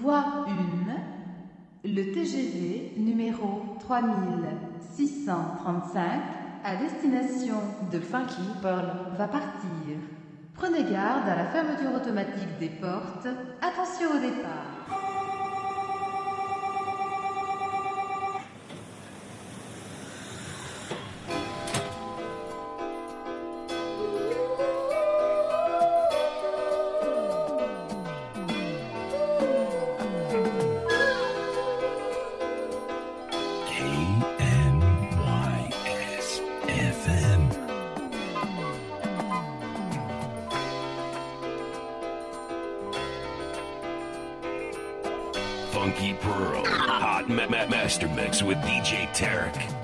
Voie 1, le TGV numéro 3635 à destination de Funky Pearl va partir. Prenez garde à la fermeture automatique des portes. Attention au départ. Master Mix with DJ Tarek.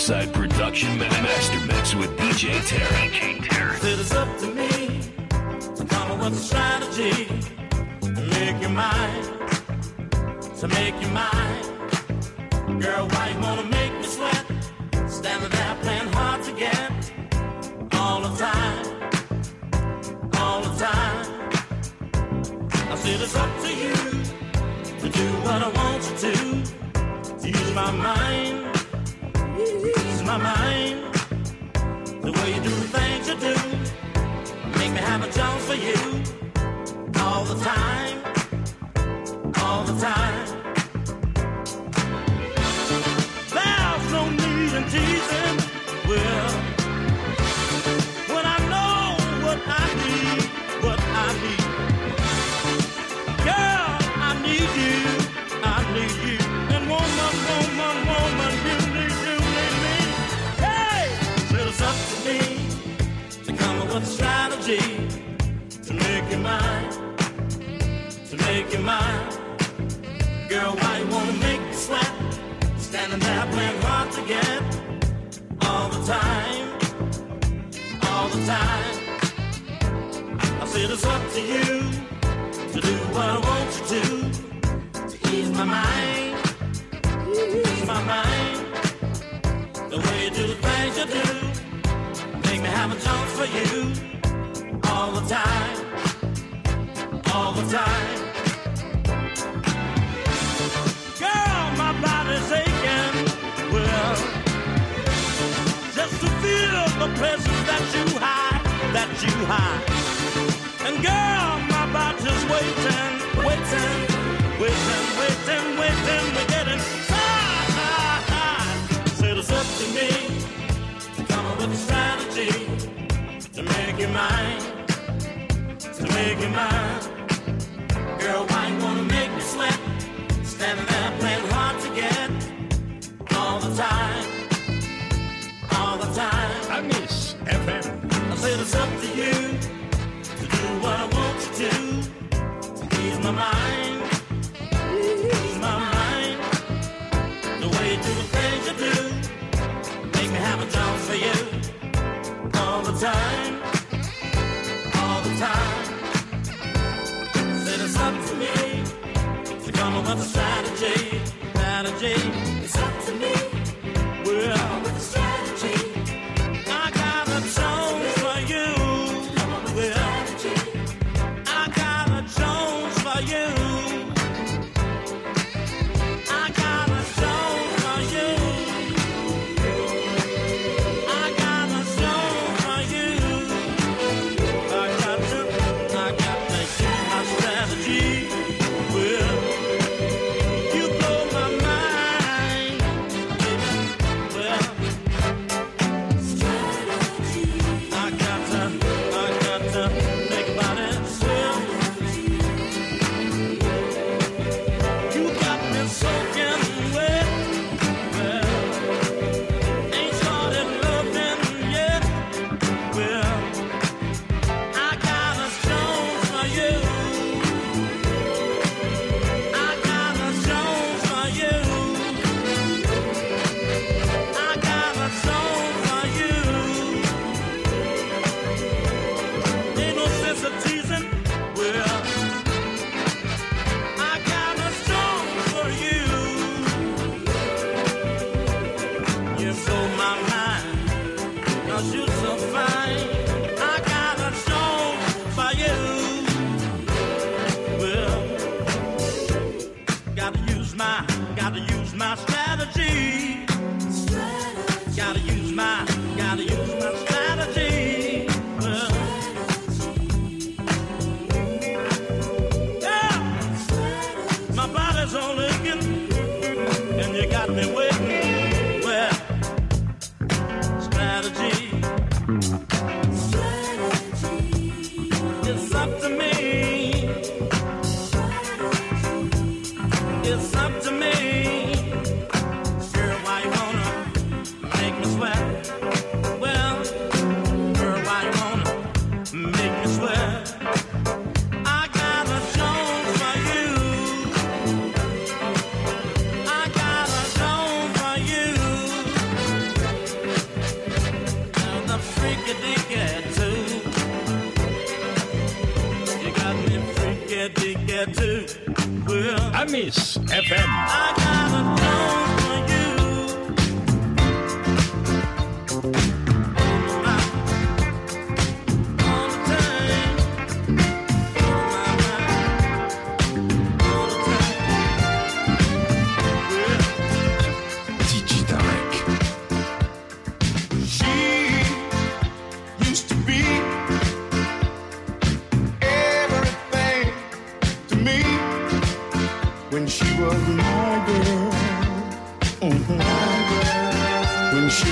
Pearl. The Silverside Production Ma- Master Mix with DJ Tarek. DJ Tarek. Said it's up to me to come up with a strategy to make you mine, to make you mine. Girl, why you wanna make me sweat? Standing there playing hard to get all the time, all the time. I said it's up to you to do what I want you to, to use my mind, use my mind. The way you do the things you do Make me have a chance for you. All the time. All the time mine, to make you mine. Girl, why you wanna make me sweat? Standing there playing hard to get all the time, all the time. I said it's up to you to do what I want you to, to ease my mind, ease my mind. The way you do the things you do, make me have a chance for you all the time all the time. Girl, my body's aching. Well, just to feel the presence that you hide, that you hide. And girl, my body's waiting, waiting, waiting, waiting, waiting. It's up to me to come up with a strategy to make you mine, to make you mine. them. Georgie.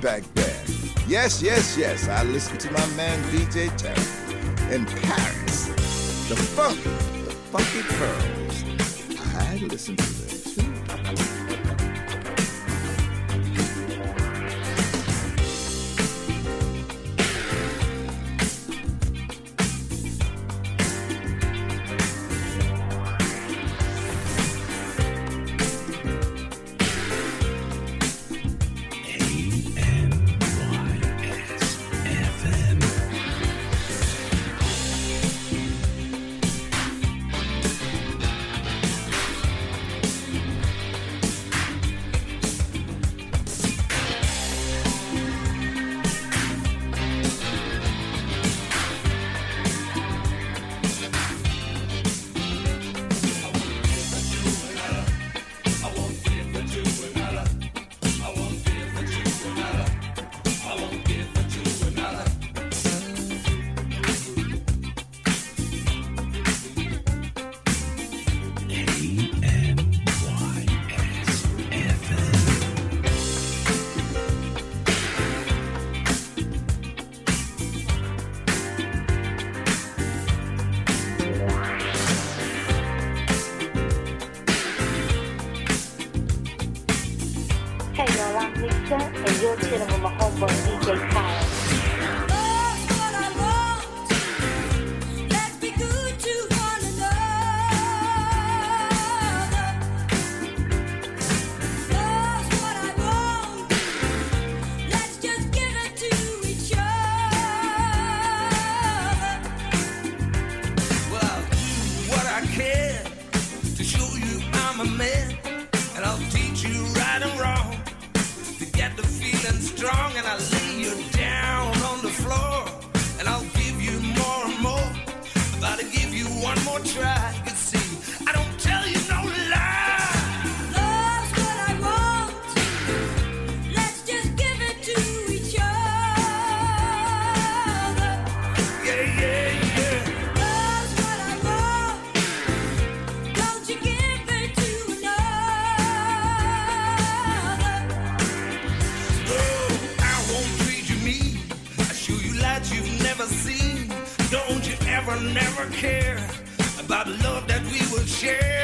Back then, Yes, yes, yes, I listened to my man DJ Tarek in Paris. The funky, the funky pearls. I listened to them. a man, and I'll teach you right and wrong. To get the feeling strong, and I'll lay you down on the floor, and I'll give you more and more. About to give you one more try. care about the love that we will share.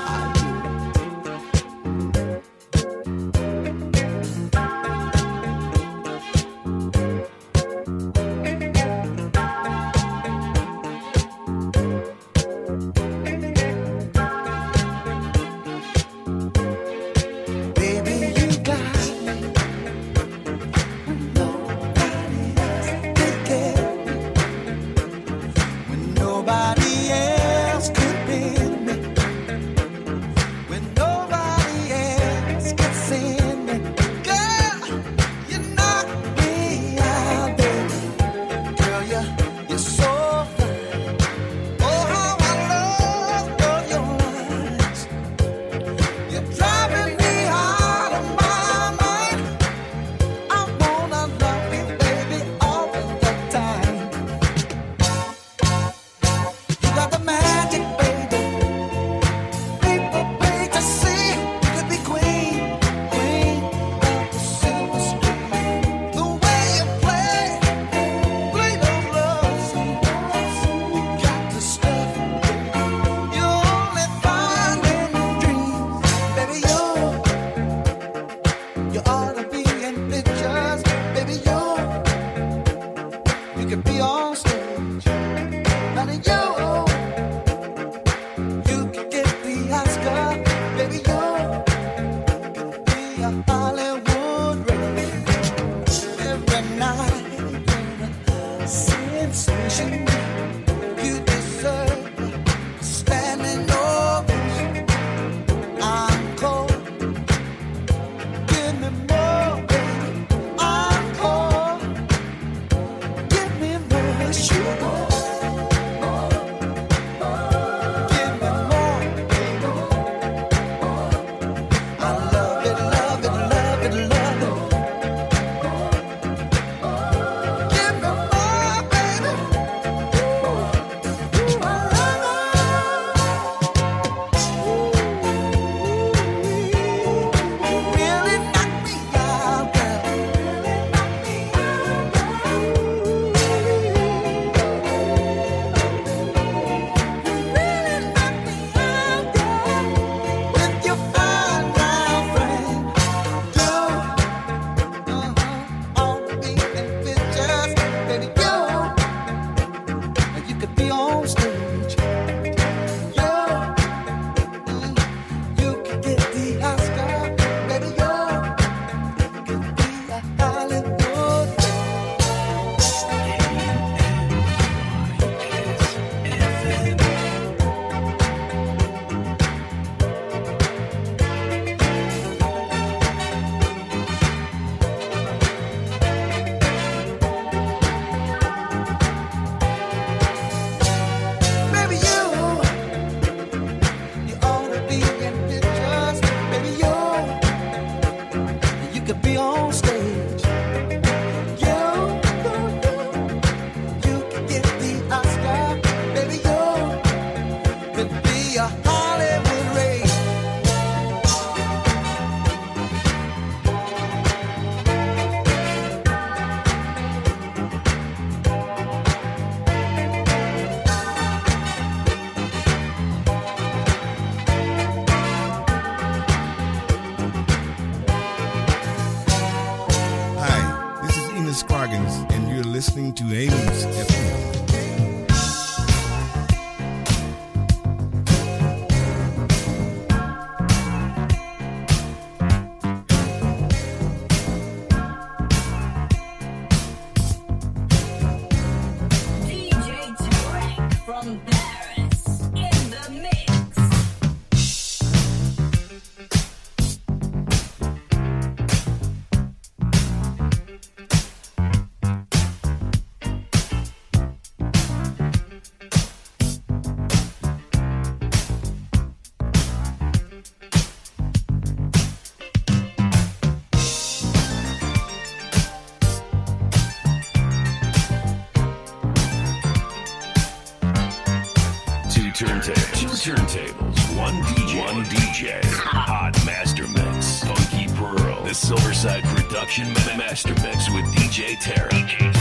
DJ Tarek.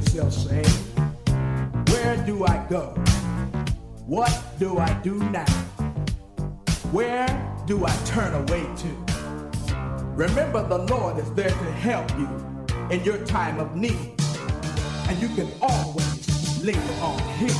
yourself saying, Where do I go? What do I do now? Where do I turn away to? Remember, the Lord is there to help you in your time of need, and you can always lean on Him.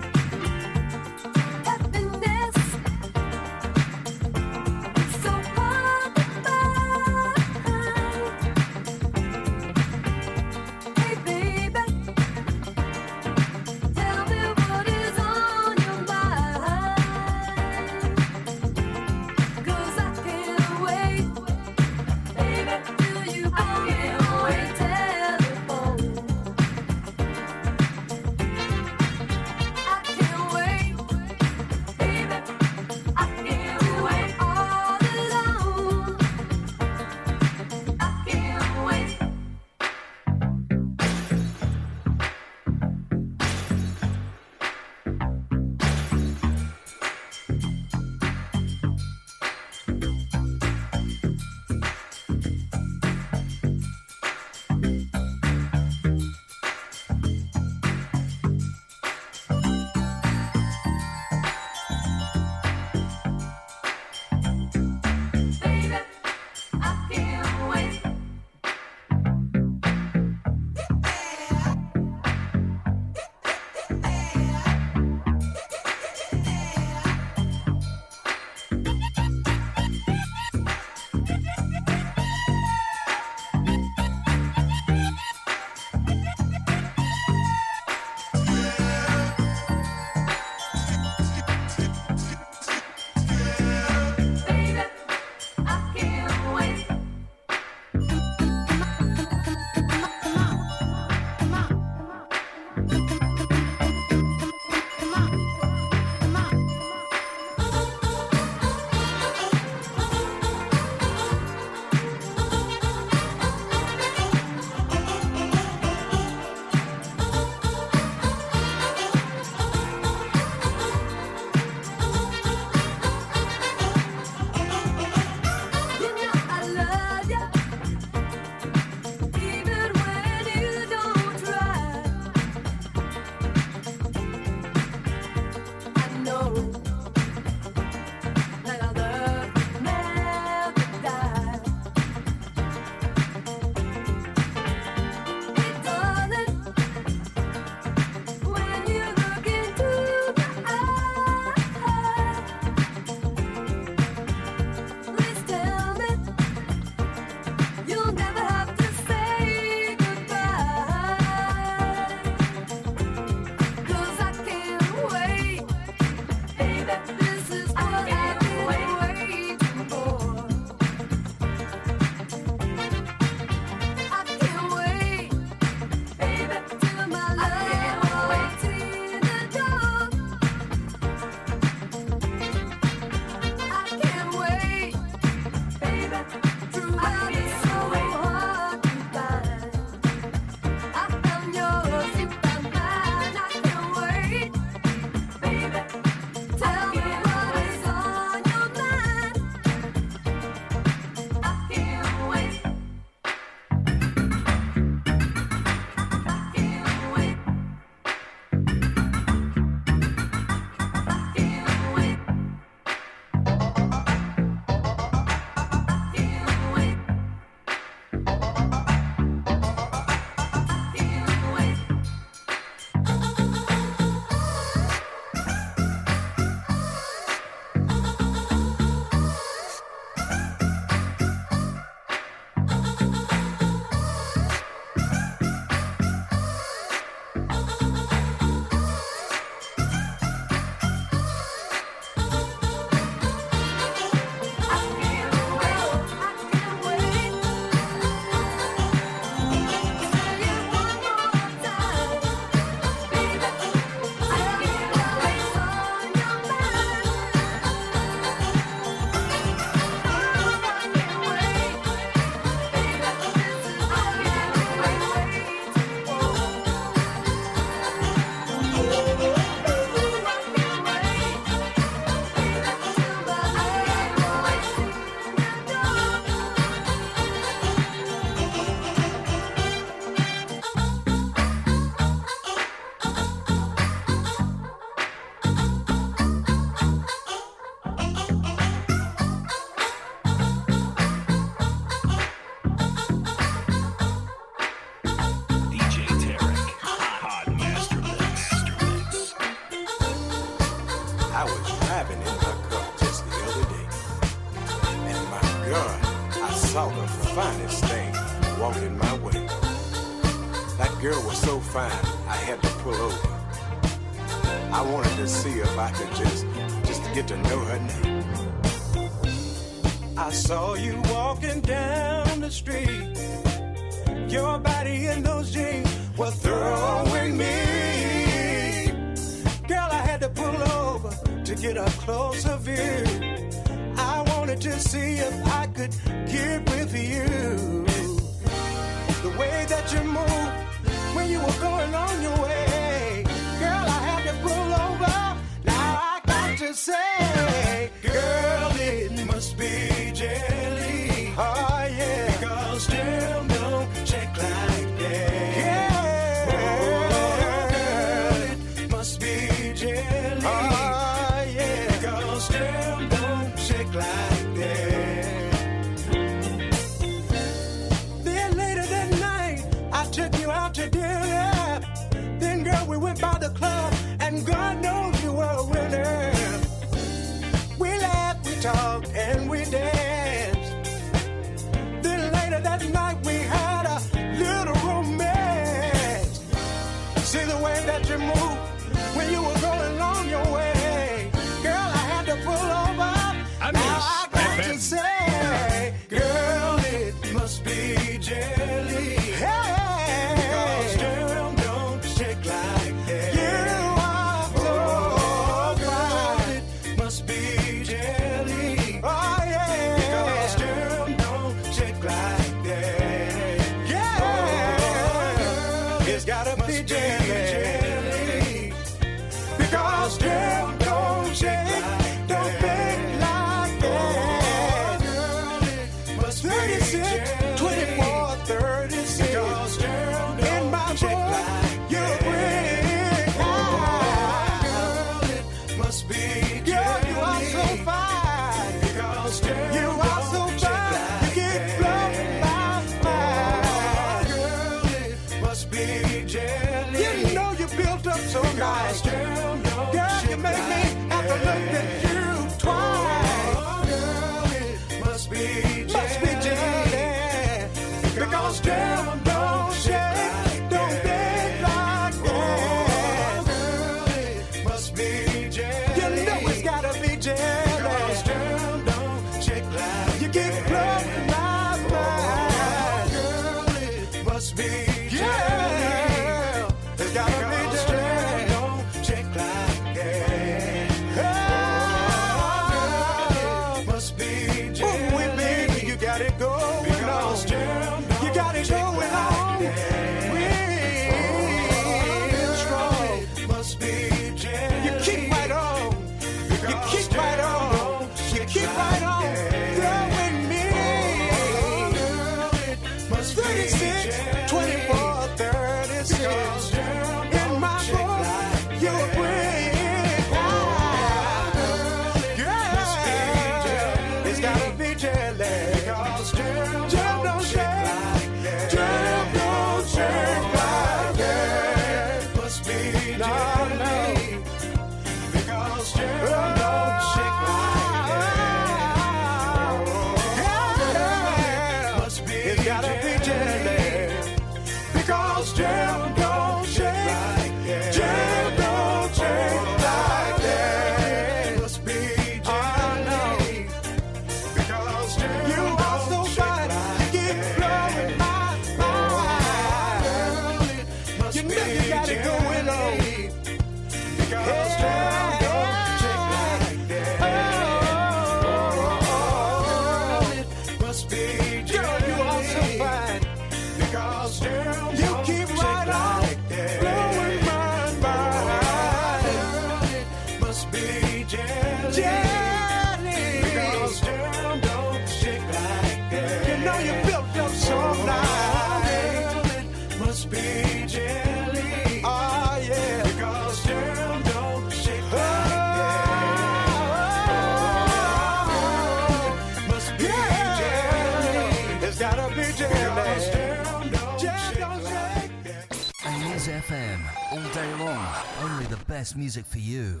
best music for you.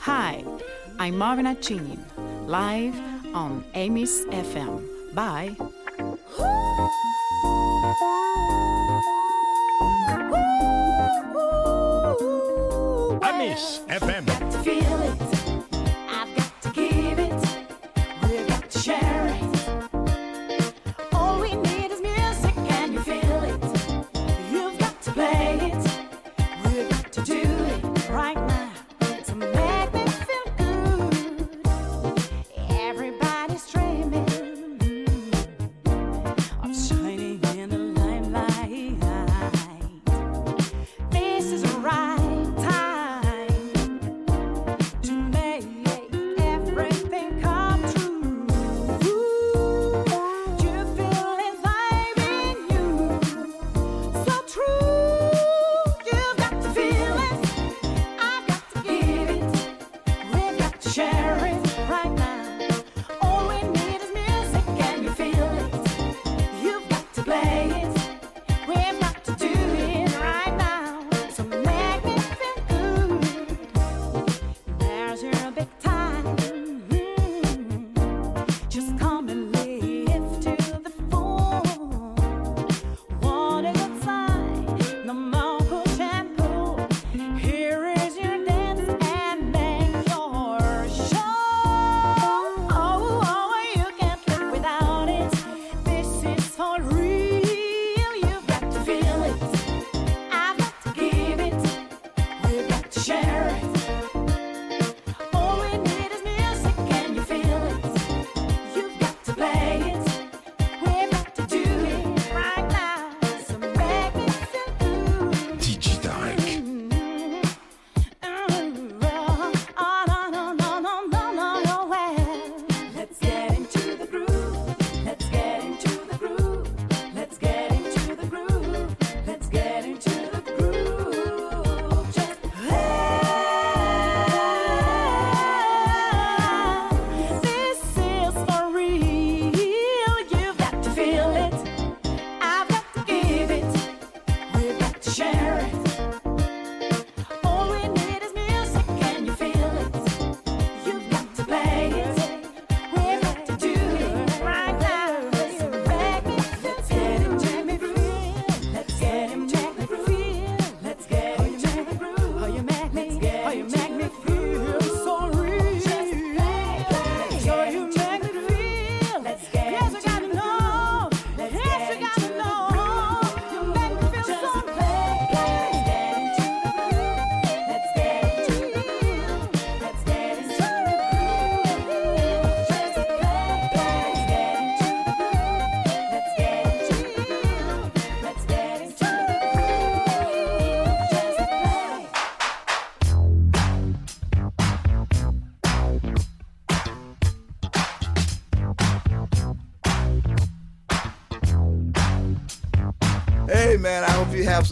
Hi, I'm Marina Chinin, live on Amy's FM. Bye. Amis FM.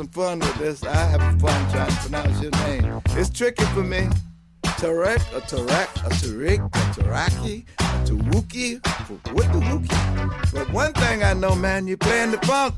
some fun with this. I have fun trying to pronounce your name. It's tricky for me. Tarek, a Tarek, a Tarek, a Taraki, a Tawuki, a Wookie. But one thing I know, man, you're playing the funk.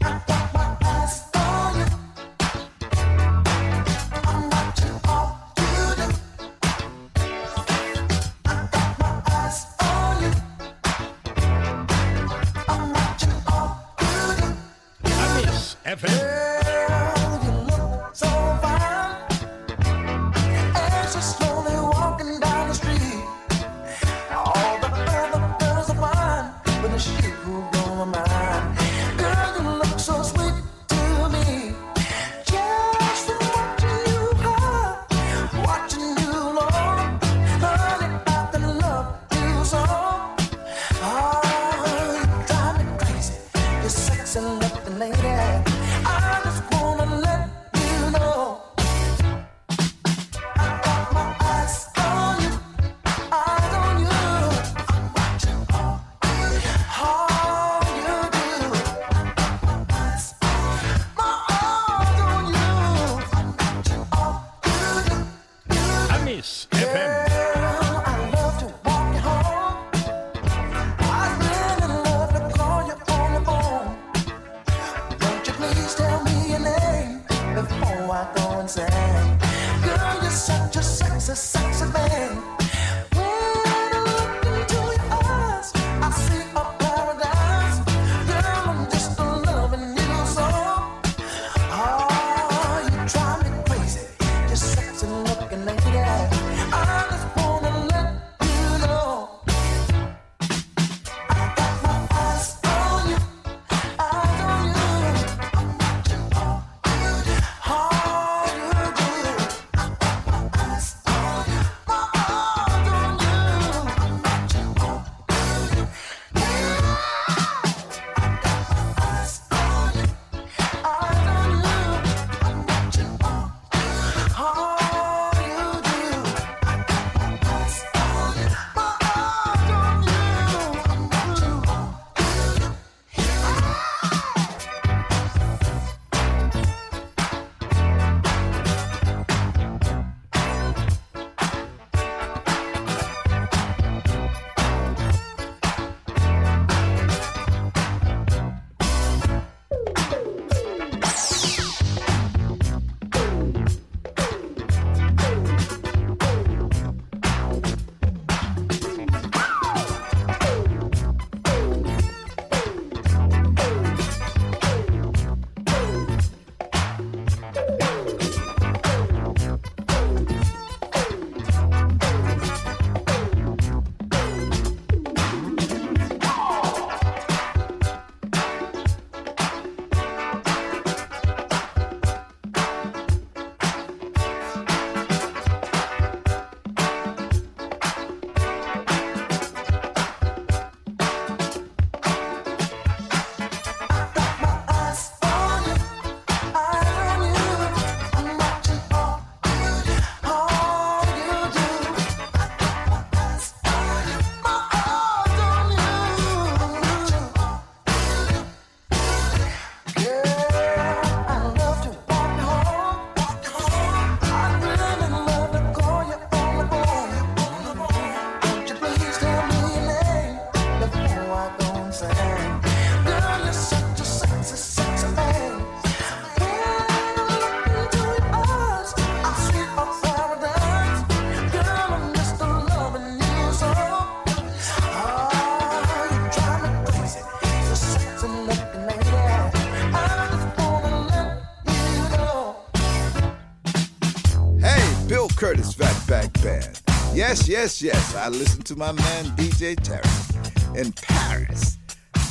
Yes, yes. I listen to my man DJ Tarek in Paris.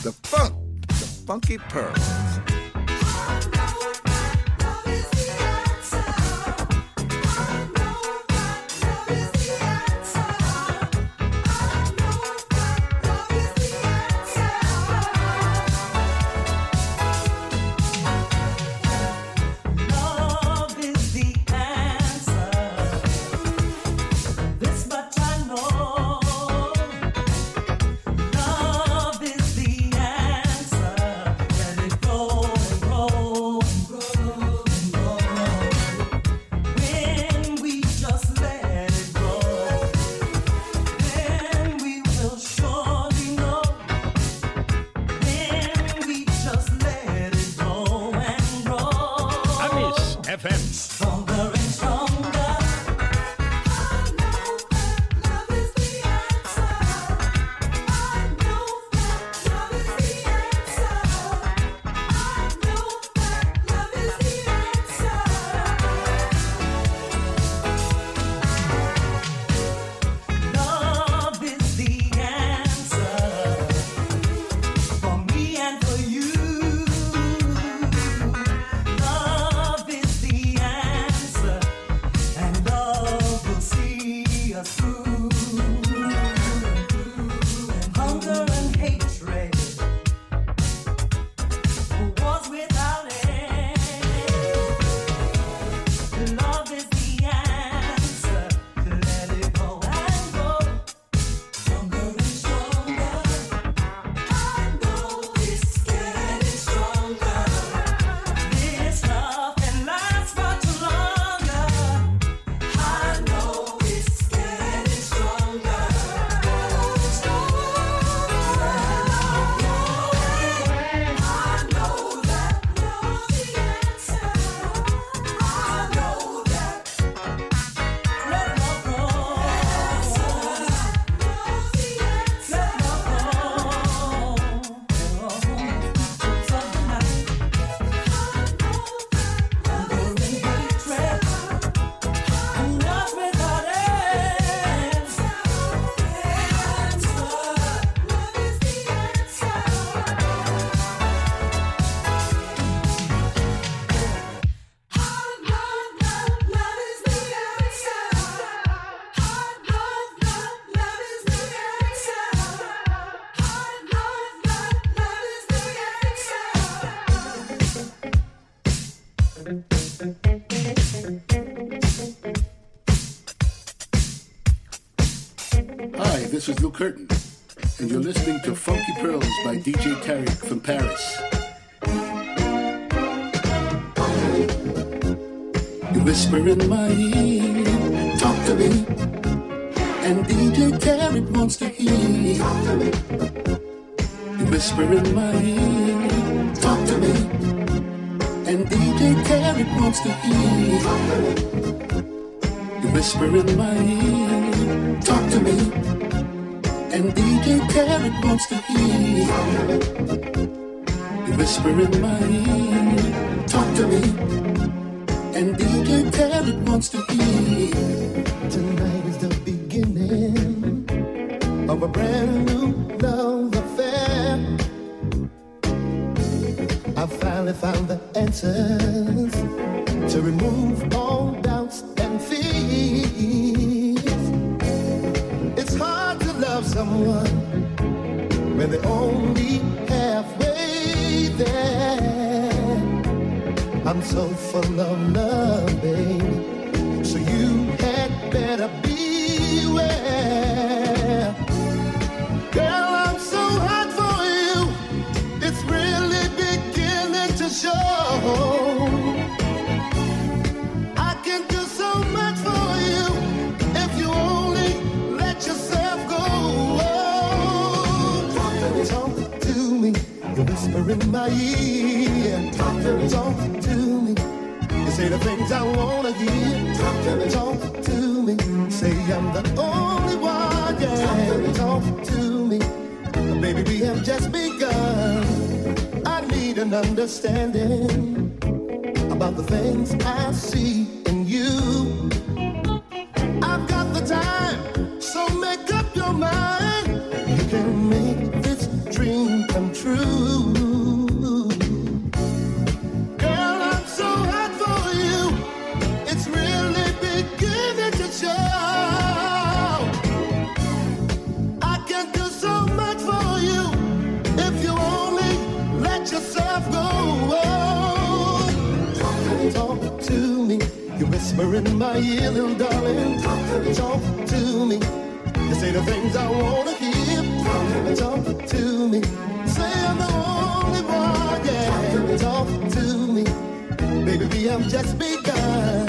The funk, the funky pearls. This is Lou Curtin, and you're listening to Funky Pearls by DJ Tarek from Paris. You whisper in my ear, talk to me, and DJ Tarek wants to hear. You whisper in my ear, talk to me, and DJ Tarek wants to hear. You whisper in my ear, talk to me, and DJ Tarek wants to hear. You whisper in my ear, talk to me, and DJ Tarek wants to hear. Tonight is the beginning of a brand new love affair. I finally found the answers to remove all doubts when they're only halfway there. I'm so full of love, in my ear. Talk to me. Talk to me. You say the things I wanna hear. Talk to me. Talk to me. Say I'm the only one. Yeah. Talk to me. Baby, we have just begun. I need an understanding about the things I see in you. I've got the time, so make up your mind. You can make this dream come true. Whisper in my ear, little darling. Talk to me. You say the things I wanna hear. Talk to me. Say I'm the only one, yeah. Talk to me. Baby, have just begun.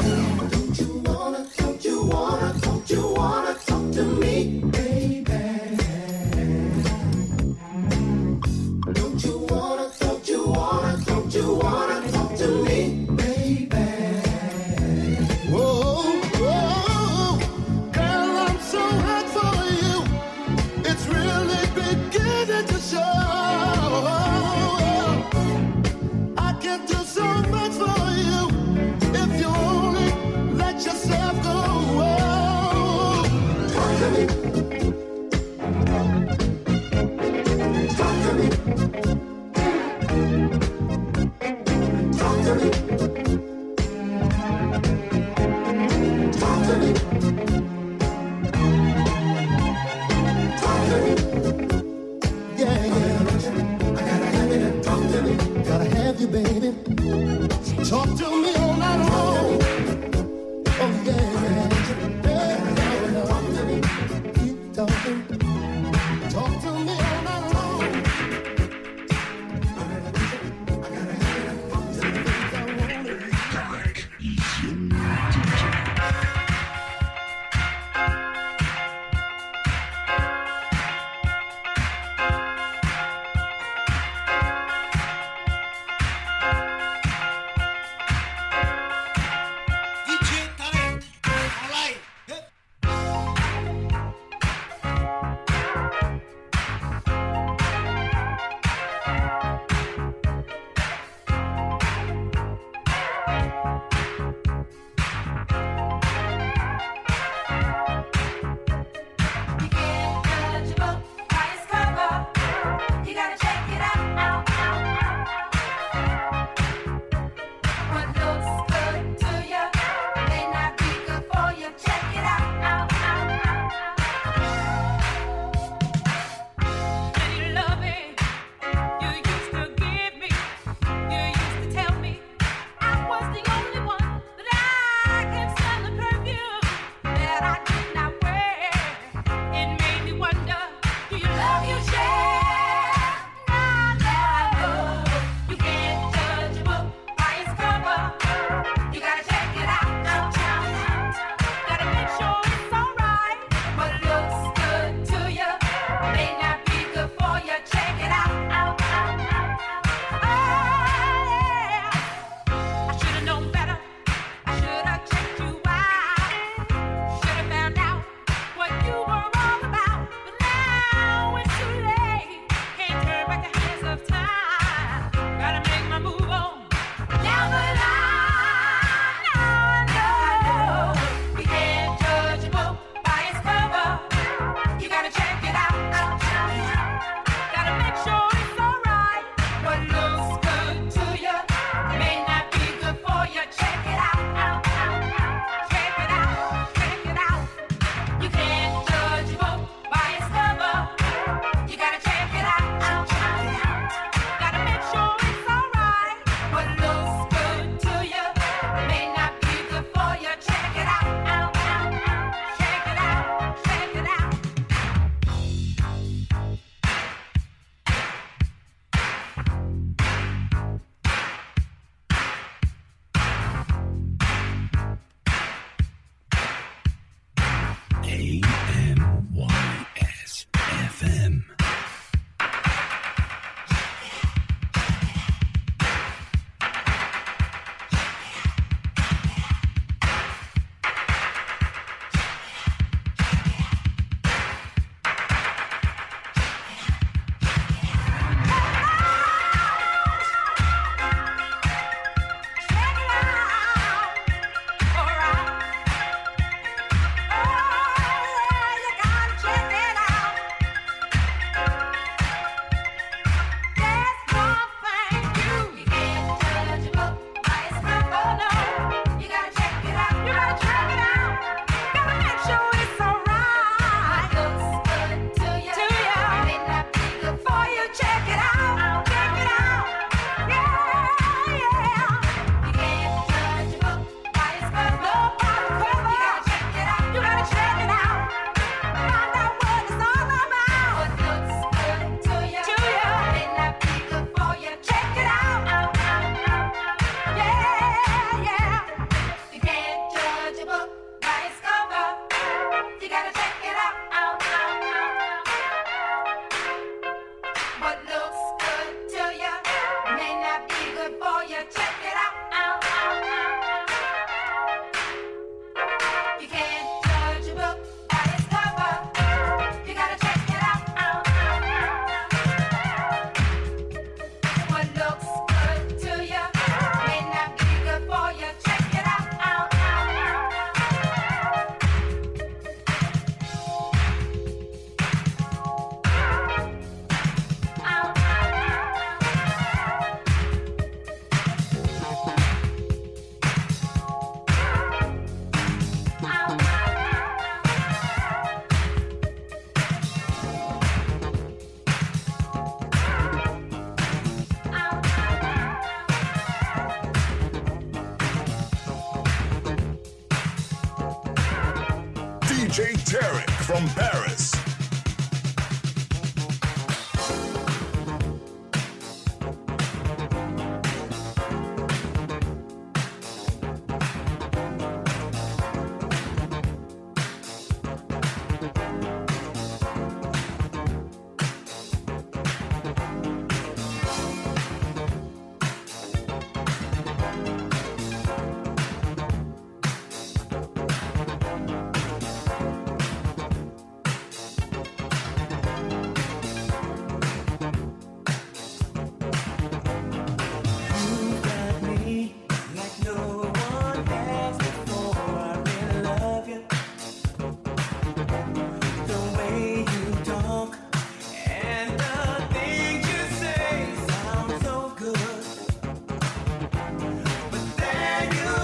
Just